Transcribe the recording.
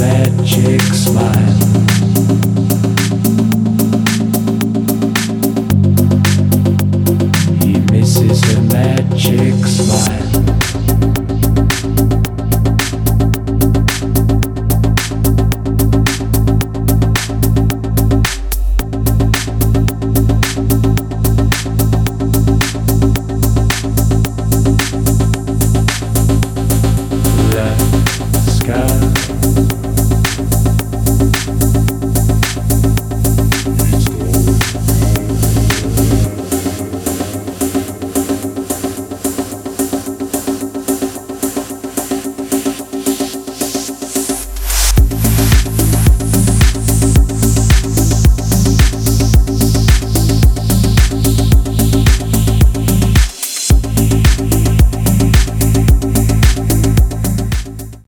magic smile. Yeah.